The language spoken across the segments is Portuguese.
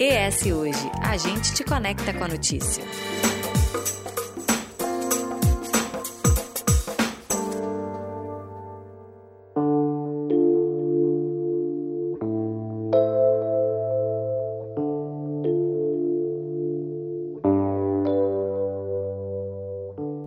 ES Hoje, a gente te conecta com a notícia.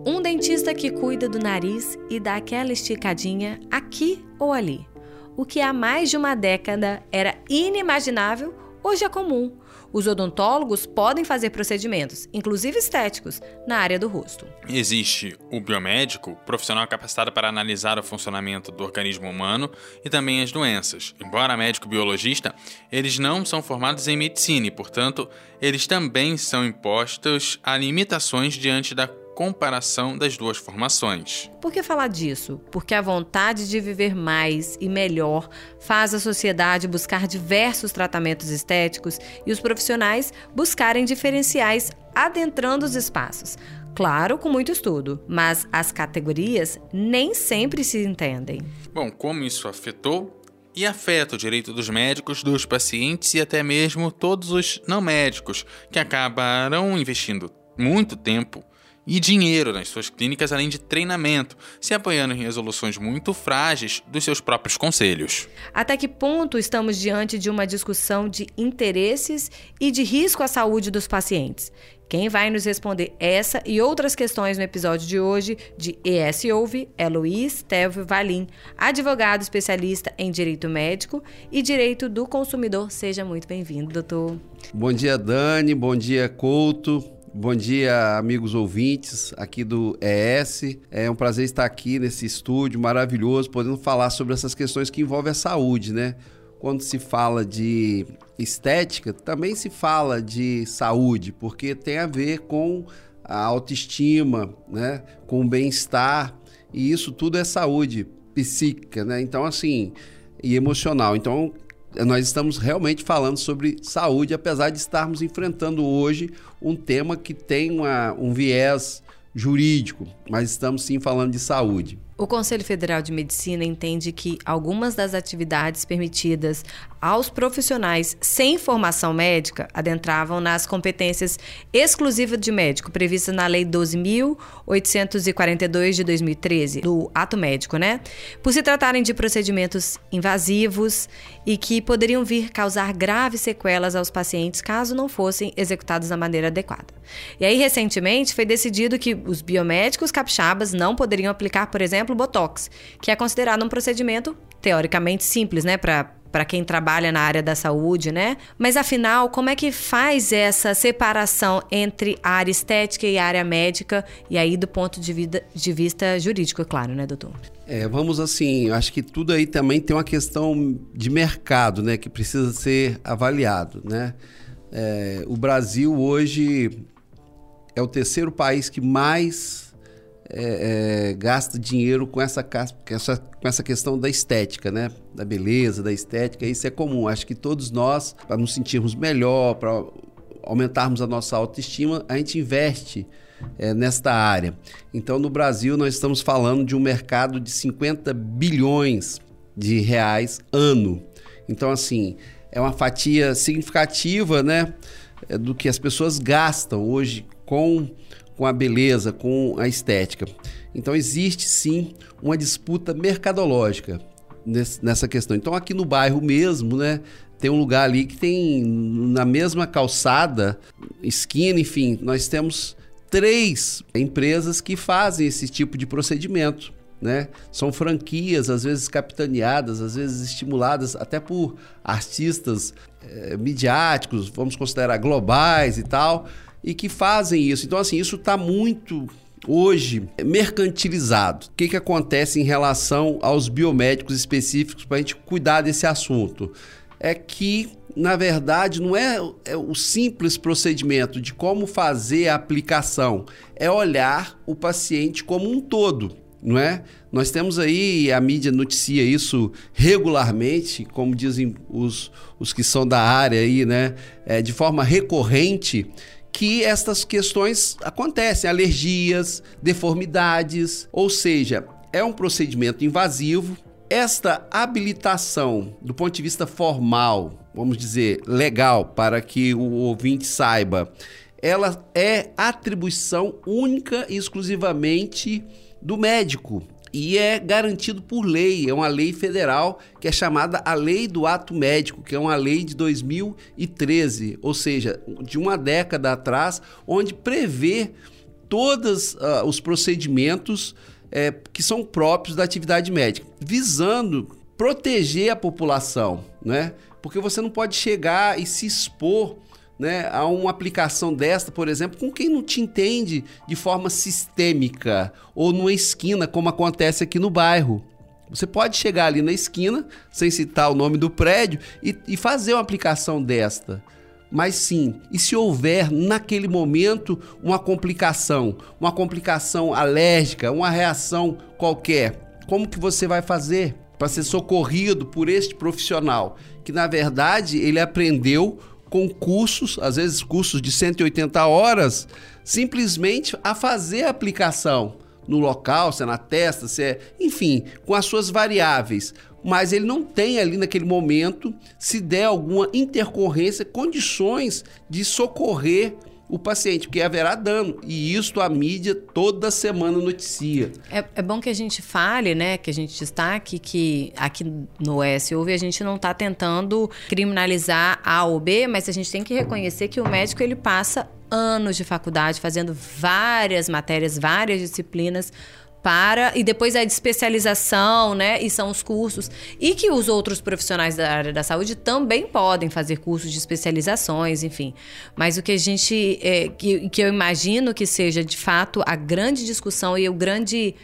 Um dentista que cuida do nariz e dá aquela esticadinha aqui ou ali. O que há mais de uma década era inimaginável, hoje é comum. Os odontólogos podem fazer procedimentos, inclusive estéticos, na área do rosto. Existe o biomédico, profissional capacitado para analisar o funcionamento do organismo humano e também as doenças. Embora médico biologista, eles não são formados em medicina e, portanto, eles também são impostos a limitações diante da comparação das duas formações. Por que falar disso? Porque a vontade de viver mais e melhor faz a sociedade buscar diversos tratamentos estéticos e os profissionais buscarem diferenciais adentrando os espaços. Claro, com muito estudo, mas as categorias nem sempre se entendem. Bom, como isso afetou e afeta o direito dos médicos, dos pacientes e até mesmo todos os não médicos que acabarão investindo muito tempo e dinheiro nas suas clínicas, além de treinamento, se apoiando em resoluções muito frágeis dos seus próprios conselhos. Até que ponto estamos diante de uma discussão de interesses e de risco à saúde dos pacientes? Quem vai nos responder essa e outras questões no episódio de hoje de ES Ouve é Luiz Tevio Valim, advogado especialista em direito médico e direito do consumidor. Seja muito bem-vindo, doutor. Bom dia, Dani. Bom dia, Couto. Bom dia, amigos ouvintes aqui do ES. É um prazer estar aqui nesse estúdio maravilhoso, podendo falar sobre essas questões que envolvem a saúde, né? Quando se fala de estética, também se fala de saúde, porque tem a ver com a autoestima, né? Com o bem-estar, e isso tudo é saúde psíquica, né? Então, assim, e emocional. Então, nós estamos realmente falando sobre saúde, apesar de estarmos enfrentando hoje um tema que tem uma, um viés jurídico, mas estamos sim falando de saúde. O Conselho Federal de Medicina entende que algumas das atividades permitidas aos profissionais sem formação médica adentravam nas competências exclusivas de médico previstas na Lei 12.842 de 2013, do ato médico, né? Por se tratarem de procedimentos invasivos e que poderiam vir causar graves sequelas aos pacientes caso não fossem executados da maneira adequada. E aí, recentemente, foi decidido que os biomédicos capixabas não poderiam aplicar, por exemplo, botox, que é considerado um procedimento teoricamente simples, né, para para quem trabalha na área da saúde, né? Mas afinal, como é que faz essa separação entre a área estética e a área médica? E aí, do ponto de, vida, de vista jurídico, é claro, né, doutor? É, vamos assim, acho que tudo aí também tem uma questão de mercado, né, que precisa ser avaliado, né? É, o Brasil hoje é o terceiro país que mais é, é, gasta dinheiro com essa, com, essa, questão da estética, né? Da beleza, da estética. Isso é comum. Acho que todos nós, para nos sentirmos melhor, para aumentarmos a nossa autoestima, a gente investe é, nesta área. Então, no Brasil, nós estamos falando de um mercado de 50 bilhões de reais ano. Então, assim, é uma fatia significativa, né? É, do que as pessoas gastam hoje com com a beleza, com a estética. Então existe sim uma disputa mercadológica nessa questão. Então aqui no bairro mesmo, né, tem um lugar ali que tem na mesma calçada, esquina, enfim, nós temos três empresas que fazem esse tipo de procedimento. Né? São franquias, às vezes capitaneadas, às vezes estimuladas até por artistas é, midiáticos, vamos considerar globais e tal, e que fazem isso. Então, assim, isso está muito hoje mercantilizado. O que, que acontece em relação aos biomédicos específicos para a gente cuidar desse assunto? É que, na verdade, não é, é o simples procedimento de como fazer a aplicação, é olhar o paciente como um todo não é? Nós temos aí, a mídia noticia isso regularmente, como dizem os, os que são da área aí, né? É, de forma recorrente, que estas questões acontecem, alergias, deformidades, ou seja, é um procedimento invasivo, esta habilitação, do ponto de vista formal, vamos dizer, legal, para que o ouvinte saiba, ela é atribuição única e exclusivamente do médico e é garantido por lei, é uma lei federal que é chamada a Lei do Ato Médico, que é uma lei de 2013, ou seja, de uma década atrás, onde prevê todos uh, os procedimentos é, que são próprios da atividade médica, visando proteger a população, né? Porque você não pode chegar e se expor né, a uma aplicação desta, por exemplo, com quem não te entende de forma sistêmica ou numa esquina, como acontece aqui no bairro. Você pode chegar ali na esquina, sem citar o nome do prédio, e, e fazer uma aplicação desta. Mas sim, e se houver naquele momento uma complicação, uma complicação alérgica, uma reação qualquer, como que você vai fazer para ser socorrido por este profissional que na verdade ele aprendeu com cursos, às vezes cursos de 180 horas, simplesmente a fazer a aplicação no local, se é na testa, se é, enfim, com as suas variáveis. Mas ele não tem ali naquele momento, se der alguma intercorrência, condições de socorrer o paciente, porque haverá dano. E isso a mídia toda semana noticia. É, é bom que a gente fale, né, que a gente destaque que aqui no SUV a gente não está tentando criminalizar A ou B, mas a gente tem que reconhecer que o médico ele passa anos de faculdade fazendo várias matérias, várias disciplinas para e depois a de especialização, né? E são os cursos e que os outros profissionais da área da saúde também podem fazer cursos de especializações, enfim. Mas o que a gente é, que, que eu imagino que seja de fato a grande discussão e o grande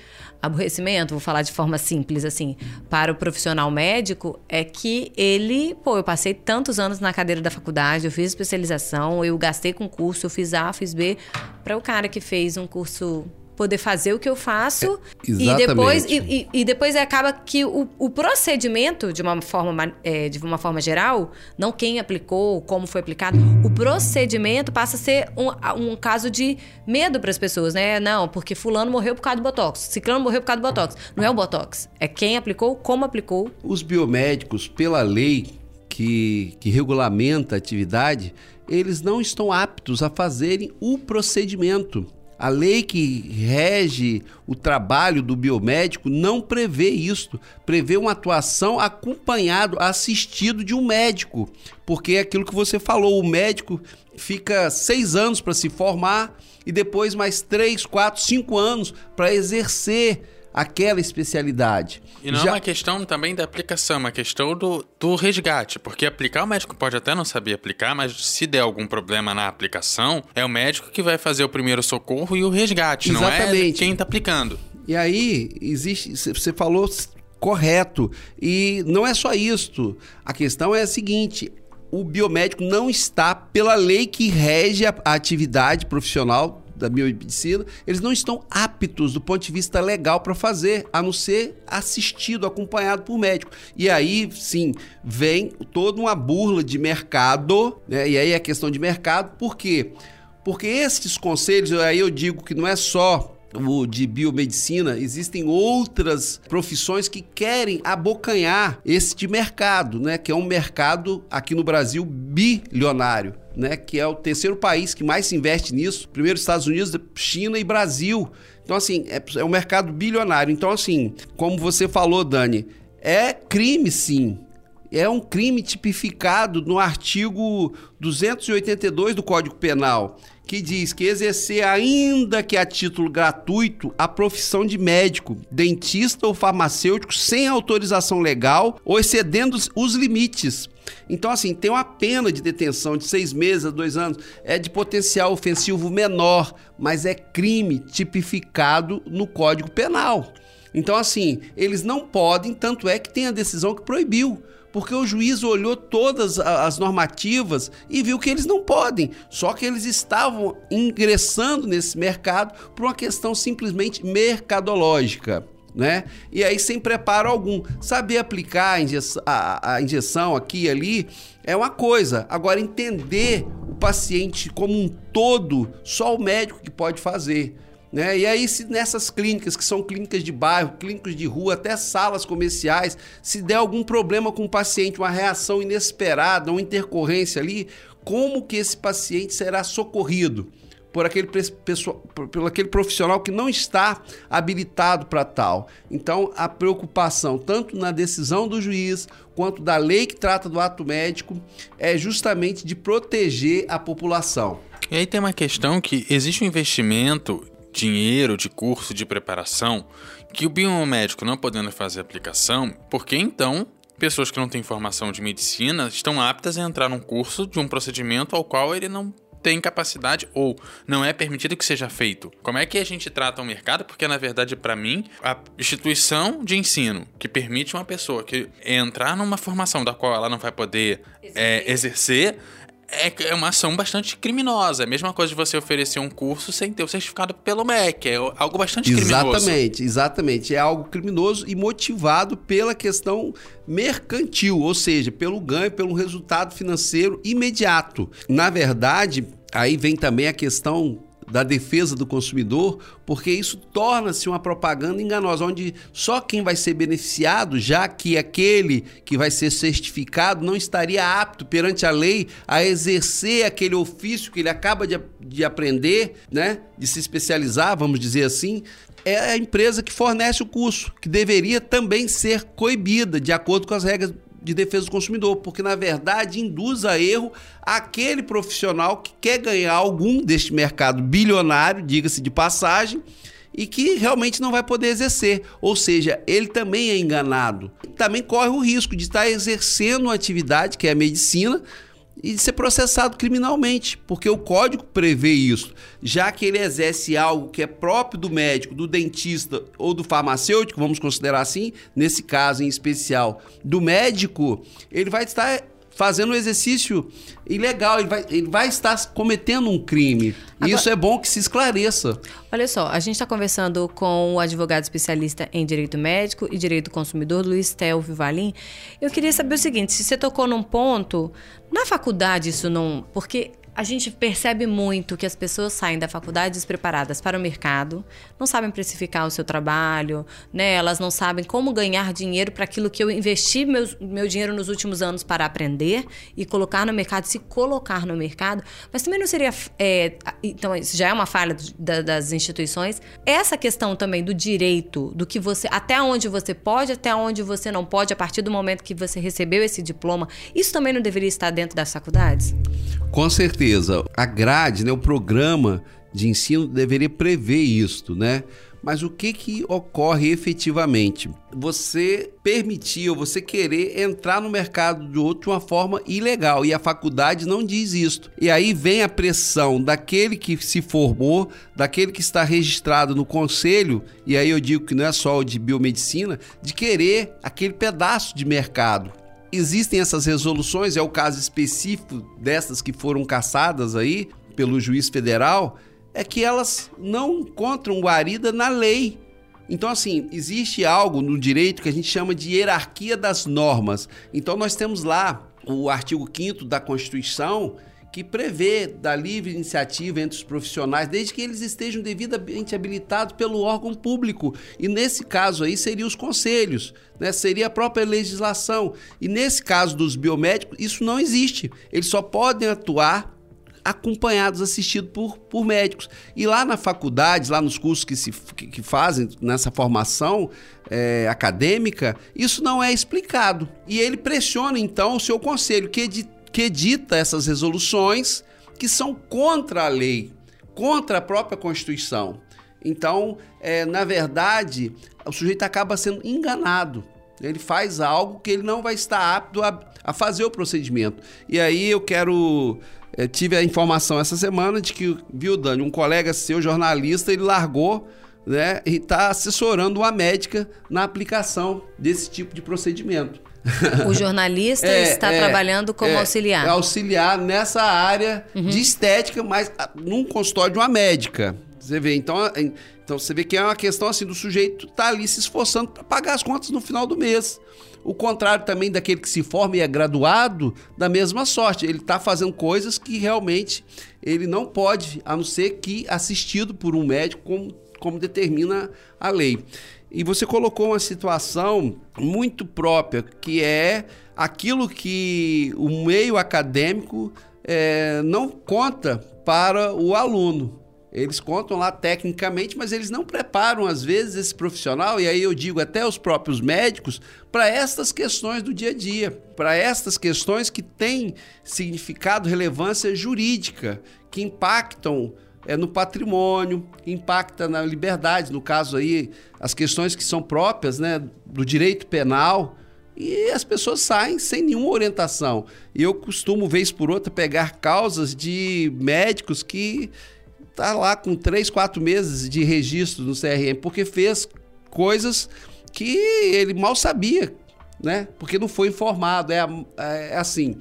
aborrecimento, vou falar de forma simples assim, para o profissional médico é que ele, pô, eu passei tantos anos na cadeira da faculdade, eu fiz especialização, eu gastei com curso, eu fiz A, fiz B, para o cara que fez um curso poder fazer o que eu faço. É, e depois e, e, e, depois acaba que o, o procedimento de uma forma é, de uma forma geral não quem aplicou como foi aplicado o procedimento passa a ser um, um caso de medo para as pessoas né? Não porque fulano morreu por causa do botox ciclano morreu por causa do botox. Não é o botox é quem aplicou como aplicou. Os biomédicos pela lei que, que regulamenta a atividade eles não estão aptos a fazerem o procedimento a lei que rege o trabalho do biomédico não prevê isso. Prevê uma atuação acompanhado, assistido de um médico. Porque é aquilo que você falou, o médico fica seis anos para se formar e depois mais três, quatro, cinco anos para exercer aquela especialidade. E não Já... é uma questão também da aplicação, é uma questão do, do resgate, porque aplicar o médico pode até não saber aplicar, mas se der algum problema na aplicação, é o médico que vai fazer o primeiro socorro e o resgate, Exatamente. não é quem está aplicando. E aí, existe, você falou correto, e não é só isso. A questão é a seguinte, o biomédico não está pela lei que rege a atividade profissional da biomedicina, eles não estão aptos do ponto de vista legal para fazer, a não ser assistido, acompanhado por médico. E aí, sim, vem toda uma burla de mercado, né? E aí é questão de mercado, por quê? Porque esses conselhos, aí eu digo que não é só o de biomedicina, existem outras profissões que querem abocanhar esse de mercado, né? Que é um mercado aqui no Brasil bilionário. Né, que é o terceiro país que mais se investe nisso. Primeiro Estados Unidos, China e Brasil. Então, assim, é, é um mercado bilionário. Então, assim, como você falou, Dani, é crime sim. É um crime tipificado no artigo 282 do Código Penal que diz que exercer, ainda que a título gratuito, a profissão de médico, dentista ou farmacêutico sem autorização legal ou excedendo os limites. Então, assim, tem uma pena de detenção de seis meses a dois anos, é de potencial ofensivo menor, mas é crime tipificado no Código Penal. Então, assim, eles não podem, tanto é que tem a decisão que proibiu porque o juiz olhou todas as normativas e viu que eles não podem, só que eles estavam ingressando nesse mercado por uma questão simplesmente mercadológica. Né? E aí sem preparo algum. Saber aplicar a injeção, a, a injeção aqui e ali é uma coisa. Agora, entender o paciente como um todo, só o médico que pode fazer. Né? E aí, se nessas clínicas, que são clínicas de bairro, clínicas de rua, até salas comerciais, se der algum problema com o paciente, uma reação inesperada, uma intercorrência ali, como que esse paciente será socorrido? por aquele, por aquele profissional que não está habilitado para tal. Então, a preocupação, tanto na decisão do juiz quanto da lei que trata do ato médico, é justamente de proteger a população. E aí tem uma questão que existe um investimento dinheiro de curso de preparação que o biomédico não podendo fazer aplicação, porque então pessoas que não têm formação de medicina estão aptas a entrar num curso de um procedimento ao qual ele não tem capacidade ou não é permitido que seja feito. Como é que a gente trata o mercado? Porque na verdade para mim a instituição de ensino que permite uma pessoa que entrar numa formação da qual ela não vai poder é, exercer é, é uma ação bastante criminosa. É a mesma coisa de você oferecer um curso sem ter o certificado pelo MEC. É algo bastante criminoso. Exatamente, exatamente. É algo criminoso e motivado pela questão mercantil, ou seja, pelo ganho, pelo resultado financeiro imediato. Na verdade, aí vem também a questão da defesa do consumidor, porque isso torna-se uma propaganda enganosa, onde só quem vai ser beneficiado, já que aquele que vai ser certificado não estaria apto perante a lei a exercer aquele ofício que ele acaba de, de aprender, né, de se especializar, vamos dizer assim, é a empresa que fornece o curso, que deveria também ser coibida de acordo com as regras de defesa do consumidor, porque na verdade induz a erro aquele profissional que quer ganhar algum deste mercado bilionário, diga-se de passagem, e que realmente não vai poder exercer. Ou seja, ele também é enganado. Também corre o risco de estar exercendo uma atividade que é a medicina e de ser processado criminalmente, porque o código prevê isso. Já que ele exerce algo que é próprio do médico, do dentista ou do farmacêutico, vamos considerar assim, nesse caso em especial, do médico, ele vai estar fazendo um exercício ilegal, ele vai, ele vai estar cometendo um crime. Agora, Isso é bom que se esclareça. Olha só, a gente está conversando com o advogado especialista em direito médico e direito do consumidor, Luiz Telvio Valim. Eu queria saber o seguinte: se você tocou num ponto, na faculdade isso não. Porque a gente percebe muito que as pessoas saem da faculdade despreparadas para o mercado, não sabem precificar o seu trabalho, né? Elas não sabem como ganhar dinheiro para aquilo que eu investi meu, meu dinheiro nos últimos anos para aprender e colocar no mercado, se colocar no mercado. Mas também não seria. É, então, isso já é uma falha da, das instituições. Essa questão também do direito, do que você. Até onde você pode, até onde você não pode, a partir do momento que você recebeu esse diploma, isso também não deveria estar dentro das faculdades? Com certeza. A grade, né, o programa de ensino deveria prever isto, né? Mas o que, que ocorre efetivamente? Você permitir ou você querer entrar no mercado de outro de uma forma ilegal e a faculdade não diz isto. E aí vem a pressão daquele que se formou, daquele que está registrado no conselho, e aí eu digo que não é só o de biomedicina, de querer aquele pedaço de mercado existem essas resoluções, é o caso específico dessas que foram caçadas aí pelo juiz federal, é que elas não encontram guarida na lei. Então, assim, existe algo no direito que a gente chama de hierarquia das normas. Então, nós temos lá o artigo 5 da Constituição, que prevê da livre iniciativa entre os profissionais, desde que eles estejam devidamente habilitados pelo órgão público. E nesse caso aí seria os conselhos, né? seria a própria legislação. E nesse caso dos biomédicos, isso não existe. Eles só podem atuar acompanhados, assistidos por, por médicos. E lá na faculdade, lá nos cursos que se que, que fazem nessa formação é, acadêmica, isso não é explicado. E ele pressiona então o seu conselho, que de que edita essas resoluções que são contra a lei, contra a própria Constituição. Então, é, na verdade, o sujeito acaba sendo enganado. Ele faz algo que ele não vai estar apto a, a fazer o procedimento. E aí eu quero. É, tive a informação essa semana de que, viu, Dani, um colega seu, jornalista, ele largou né, e está assessorando uma médica na aplicação desse tipo de procedimento. O jornalista é, está é, trabalhando como é, auxiliar. É auxiliar nessa área uhum. de estética, mas ah, num consultório de uma médica. Você vê, então, então você vê que é uma questão assim do sujeito estar tá ali se esforçando para pagar as contas no final do mês. O contrário também daquele que se forma e é graduado, da mesma sorte. Ele está fazendo coisas que realmente ele não pode, a não ser que assistido por um médico, como, como determina a lei. E você colocou uma situação muito própria, que é aquilo que o meio acadêmico é, não conta para o aluno. Eles contam lá tecnicamente, mas eles não preparam, às vezes, esse profissional, e aí eu digo até os próprios médicos, para estas questões do dia a dia, para estas questões que têm significado, relevância jurídica, que impactam é, no patrimônio, impacta na liberdade, no caso aí, as questões que são próprias né, do direito penal. E as pessoas saem sem nenhuma orientação. E eu costumo, vez por outra, pegar causas de médicos que tá lá com três, quatro meses de registro no CRM, porque fez coisas que ele mal sabia, né? Porque não foi informado. É, é, assim.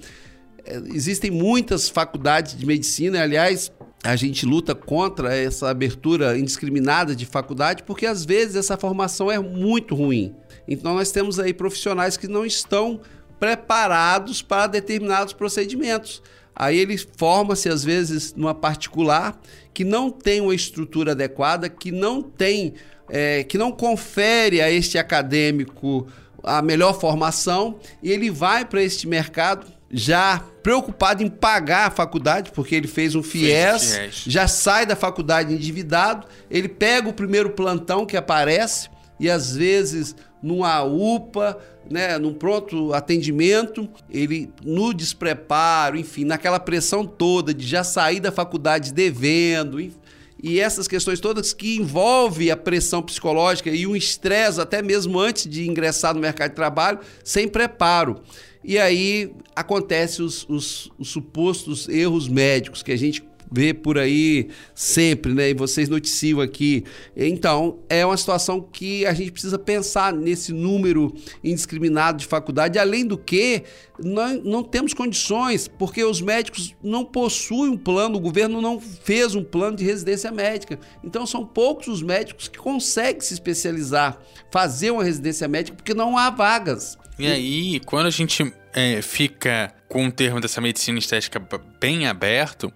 É, existem muitas faculdades de medicina, aliás, a gente luta contra essa abertura indiscriminada de faculdade, porque às vezes essa formação é muito ruim. Então nós temos aí profissionais que não estão preparados para determinados procedimentos. Aí ele forma-se às vezes numa particular que não tem uma estrutura adequada, que não tem, é, que não confere a este acadêmico a melhor formação e ele vai para este mercado já preocupado em pagar a faculdade, porque ele fez um FIES, fez já sai da faculdade endividado, ele pega o primeiro plantão que aparece e às vezes numa UPA, né, num pronto atendimento, ele no despreparo, enfim, naquela pressão toda de já sair da faculdade devendo, e essas questões todas que envolvem a pressão psicológica e um estresse até mesmo antes de ingressar no mercado de trabalho, sem preparo. E aí acontecem os, os, os supostos erros médicos que a gente vê por aí sempre, né? E vocês noticiam aqui. Então, é uma situação que a gente precisa pensar nesse número indiscriminado de faculdade. Além do que, nós não temos condições, porque os médicos não possuem um plano, o governo não fez um plano de residência médica. Então, são poucos os médicos que conseguem se especializar, fazer uma residência médica, porque não há vagas. E aí, quando a gente é, fica com o termo dessa medicina estética bem aberto,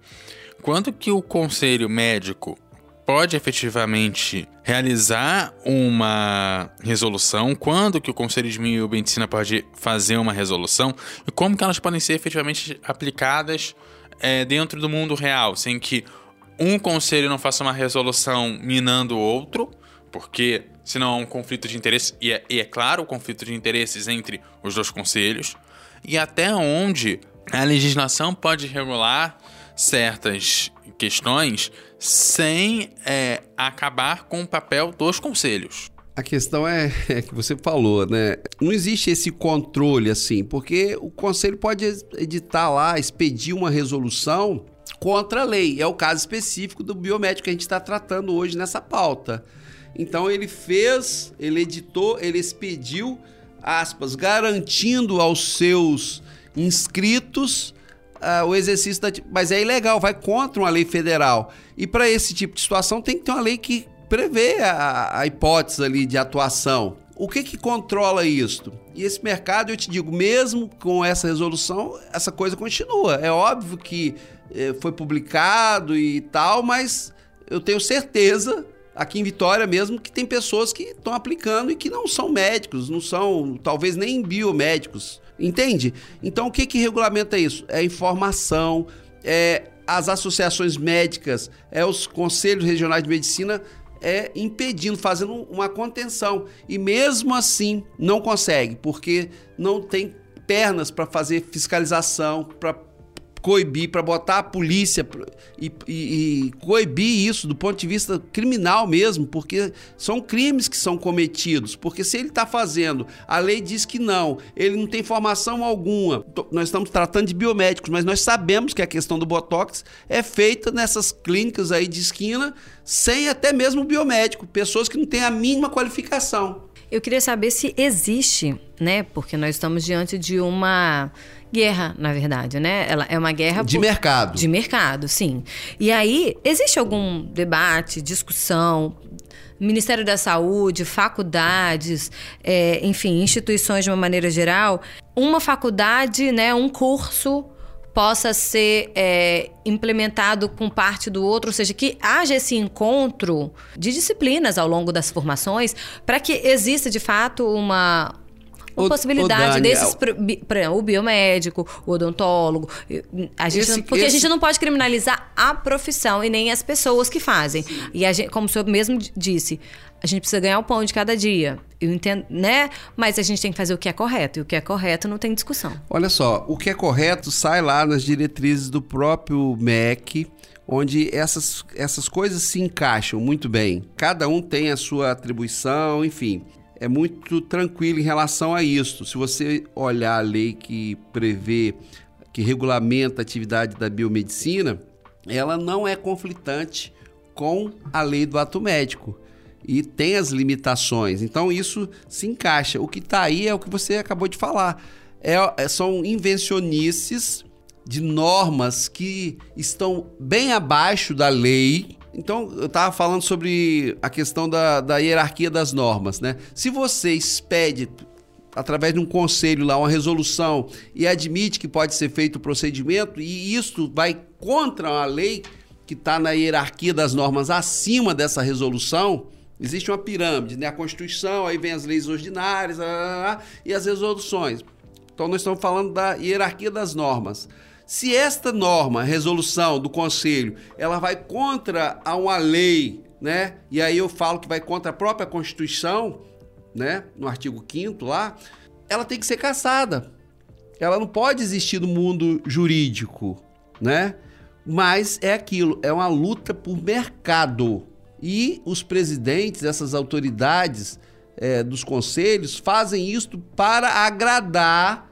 quando que o conselho médico pode efetivamente realizar uma resolução, quando que o Conselho de Biomedicina pode fazer uma resolução? E como que elas podem ser efetivamente aplicadas é, dentro do mundo real, sem que um conselho não faça uma resolução minando o outro, porque senão há um conflito de interesses, e é, e é claro o conflito de interesses entre os dois conselhos, e até onde a legislação pode regular certas questões sem é, acabar com o papel dos conselhos. A questão é, é, que você falou, né? Não existe esse controle assim, porque o conselho pode editar lá, expedir uma resolução contra a lei. É o caso específico do biomédico que a gente está tratando hoje nessa pauta. Então ele fez, ele editou, ele expediu, aspas, garantindo aos seus inscritos uh, o exercício da. Mas é ilegal, vai contra uma lei federal. E para esse tipo de situação tem que ter uma lei que prevê a, a hipótese ali de atuação. O que que controla isso? E esse mercado, eu te digo, mesmo com essa resolução, essa coisa continua. É óbvio que eh, foi publicado e tal, mas eu tenho certeza aqui em Vitória mesmo que tem pessoas que estão aplicando e que não são médicos, não são talvez nem biomédicos. Entende? Então, o que, que regulamenta isso? É informação, é as associações médicas, é os conselhos regionais de medicina é impedindo, fazendo uma contenção. E mesmo assim não consegue, porque não tem pernas para fazer fiscalização, para coibir, para botar a polícia e, e, e, coibir isso do ponto de vista criminal mesmo, porque são crimes que são cometidos. Porque se ele está fazendo, a lei diz que não, ele não tem informação alguma. Nós estamos tratando de biomédicos, mas nós sabemos que a questão do botox é feita nessas clínicas aí de esquina sem até mesmo biomédico, pessoas que não têm a mínima qualificação. Eu queria saber se existe, né? Porque nós estamos diante de uma guerra, na verdade, né? Ela é uma guerra de por... mercado. De mercado, sim. E aí existe algum debate, discussão Ministério da Saúde, faculdades, é, enfim, instituições de uma maneira geral, uma faculdade, né, um curso possa ser é, implementado com parte do outro, ou seja, que haja esse encontro de disciplinas ao longo das formações para que exista de fato uma, o, possibilidade o desses para o biomédico, o odontólogo, a gente esse, porque esse... a gente não pode criminalizar a profissão e nem as pessoas que fazem. Sim. E a gente, como o senhor mesmo disse, a gente precisa ganhar o pão de cada dia. Eu entendo, né? Mas a gente tem que fazer o que é correto. E o que é correto não tem discussão. Olha só, o que é correto sai lá nas diretrizes do próprio MEC, onde essas, essas coisas se encaixam muito bem. Cada um tem a sua atribuição, enfim é muito tranquilo em relação a isso. Se você olhar a lei que prevê, que regulamenta a atividade da biomedicina, ela não é conflitante com a lei do ato médico e tem as limitações. Então isso se encaixa. O que está aí é o que você acabou de falar. É, é, são invencionices de normas que estão bem abaixo da lei então, eu estava falando sobre a questão da, da hierarquia das normas, né? Se você expede através de um conselho lá uma resolução e admite que pode ser feito o procedimento e isso vai contra a lei que está na hierarquia das normas acima dessa resolução, existe uma pirâmide, né? A Constituição, aí vem as leis ordinárias e as resoluções. Então nós estamos falando da hierarquia das normas. Se esta norma, resolução do conselho, ela vai contra a uma lei, né? E aí eu falo que vai contra a própria Constituição, né? No artigo 5 lá, ela tem que ser caçada. Ela não pode existir no mundo jurídico, né? Mas é aquilo, é uma luta por mercado. E os presidentes, essas autoridades é, dos conselhos, fazem isso para agradar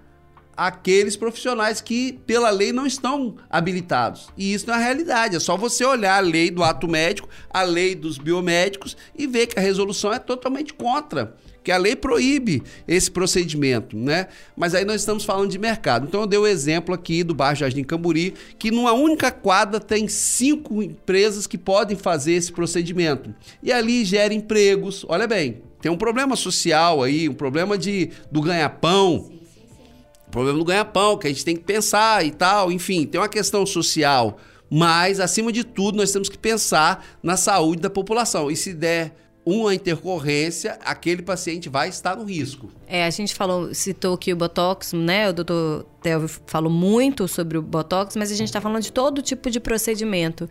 aqueles profissionais que, pela lei, não estão habilitados. E isso não é a realidade. É só você olhar a lei do ato médico, a lei dos biomédicos e ver que a resolução é totalmente contra. Que a lei proíbe esse procedimento, né? Mas aí nós estamos falando de mercado. Então eu dei o exemplo aqui do bairro Jardim Camburi, que numa única quadra tem cinco empresas que podem fazer esse procedimento. E ali gera empregos. Olha bem, tem um problema social aí, um problema de, do ganha-pão problema do ganha-pão, que a gente tem que pensar e tal, enfim, tem uma questão social. Mas, acima de tudo, nós temos que pensar na saúde da população. E se der uma intercorrência, aquele paciente vai estar no risco. É, a gente falou, citou aqui o Botox, né? O doutor Telvio falou muito sobre o Botox, mas a gente está falando de todo tipo de procedimento,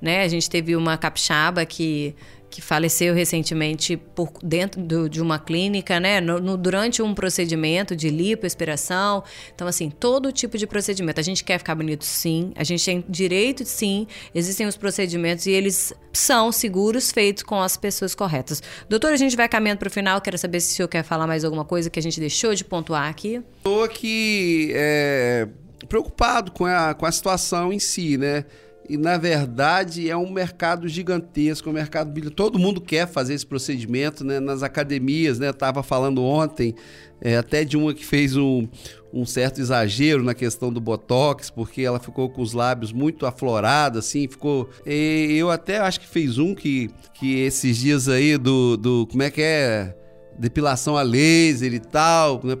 né? A gente teve uma capixaba que que faleceu recentemente por dentro do, de uma clínica, né? No, no, durante um procedimento de lipoaspiração. Então, assim, todo tipo de procedimento. A gente quer ficar bonito, sim. A gente tem direito, sim. Existem os procedimentos e eles são seguros, feitos com as pessoas corretas. Doutor, a gente vai caminhando para o final. Quero saber se o senhor quer falar mais alguma coisa que a gente deixou de pontuar aqui. Estou aqui é, preocupado com a, com a situação em si, né? E na verdade é um mercado gigantesco, um mercado todo mundo quer fazer esse procedimento, né? Nas academias, né? Tava falando ontem é, até de uma que fez um, um certo exagero na questão do botox, porque ela ficou com os lábios muito aflorados, assim, ficou. E eu até acho que fez um que, que esses dias aí do, do como é que é depilação a laser e tal, né?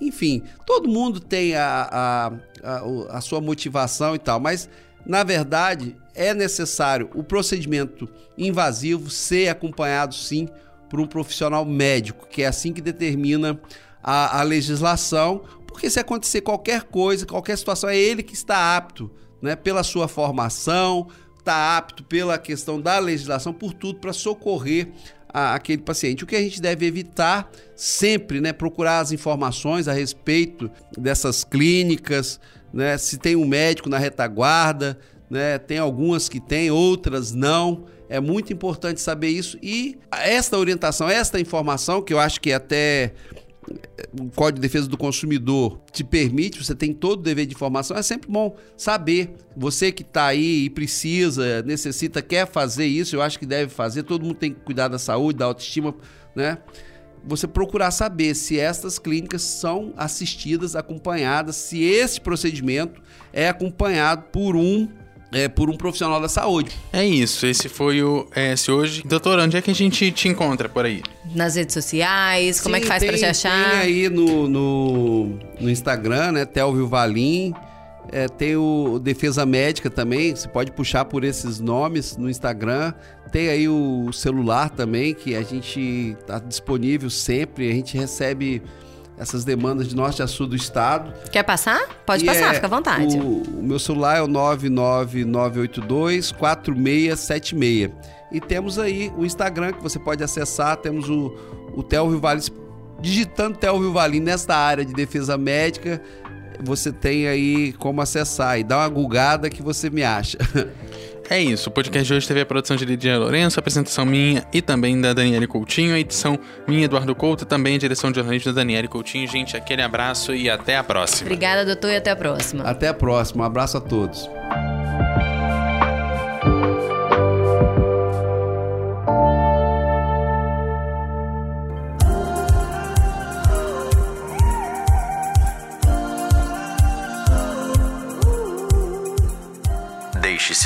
enfim, todo mundo tem a, a, a, a sua motivação e tal, mas na verdade, é necessário o procedimento invasivo ser acompanhado sim por um profissional médico, que é assim que determina a, a legislação, porque se acontecer qualquer coisa, qualquer situação, é ele que está apto, né, pela sua formação, está apto pela questão da legislação, por tudo, para socorrer a, aquele paciente. O que a gente deve evitar sempre, né, procurar as informações a respeito dessas clínicas, né? Se tem um médico na retaguarda, né? Tem algumas que tem, outras não. É muito importante saber isso e esta orientação, esta informação que eu acho que até o Código de Defesa do Consumidor te permite, você tem todo o dever de informação, é sempre bom saber. Você que está aí e precisa, necessita, quer fazer isso, eu acho que deve fazer. Todo mundo tem que cuidar da saúde, da autoestima, né? você procurar saber se estas clínicas são assistidas, acompanhadas, se esse procedimento é acompanhado por um é, por um profissional da saúde. É isso, esse foi o ES hoje. Doutor, onde é que a gente te encontra por aí? Nas redes sociais, como Sim, é que faz para te achar? Tem aí no, no, no Instagram, né, Telvio Valim. É, tem o Defesa Médica também, você pode puxar por esses nomes no Instagram. Tem aí o celular também, que a gente está disponível sempre. A gente recebe essas demandas de norte a sul do estado. Quer passar? Pode e passar, é, fica à vontade. O, o, meu celular é o 99982 4676. E temos aí o Instagram que você pode acessar, temos o, o Telvio Vale, digitando Telvio Vale nesta área de defesa médica, você tem aí como acessar e dá uma gulgada que você me acha. É isso, o podcast de hoje teve a produção de Lidia Lourenço, a apresentação minha e também da Daniele Coutinho, a edição minha, Eduardo Couto, também a direção de jornalismo da Daniele Coutinho. Gente, aquele abraço e até a próxima. Obrigada, doutor, e até a próxima. Até a próxima, um abraço a todos.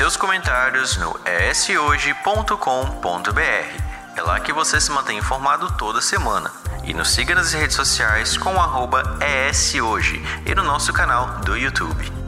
Seus comentários no eshoje.com.br. É lá que você se mantém informado toda semana. E nos siga nas redes sociais com o eshoje e no nosso canal do YouTube.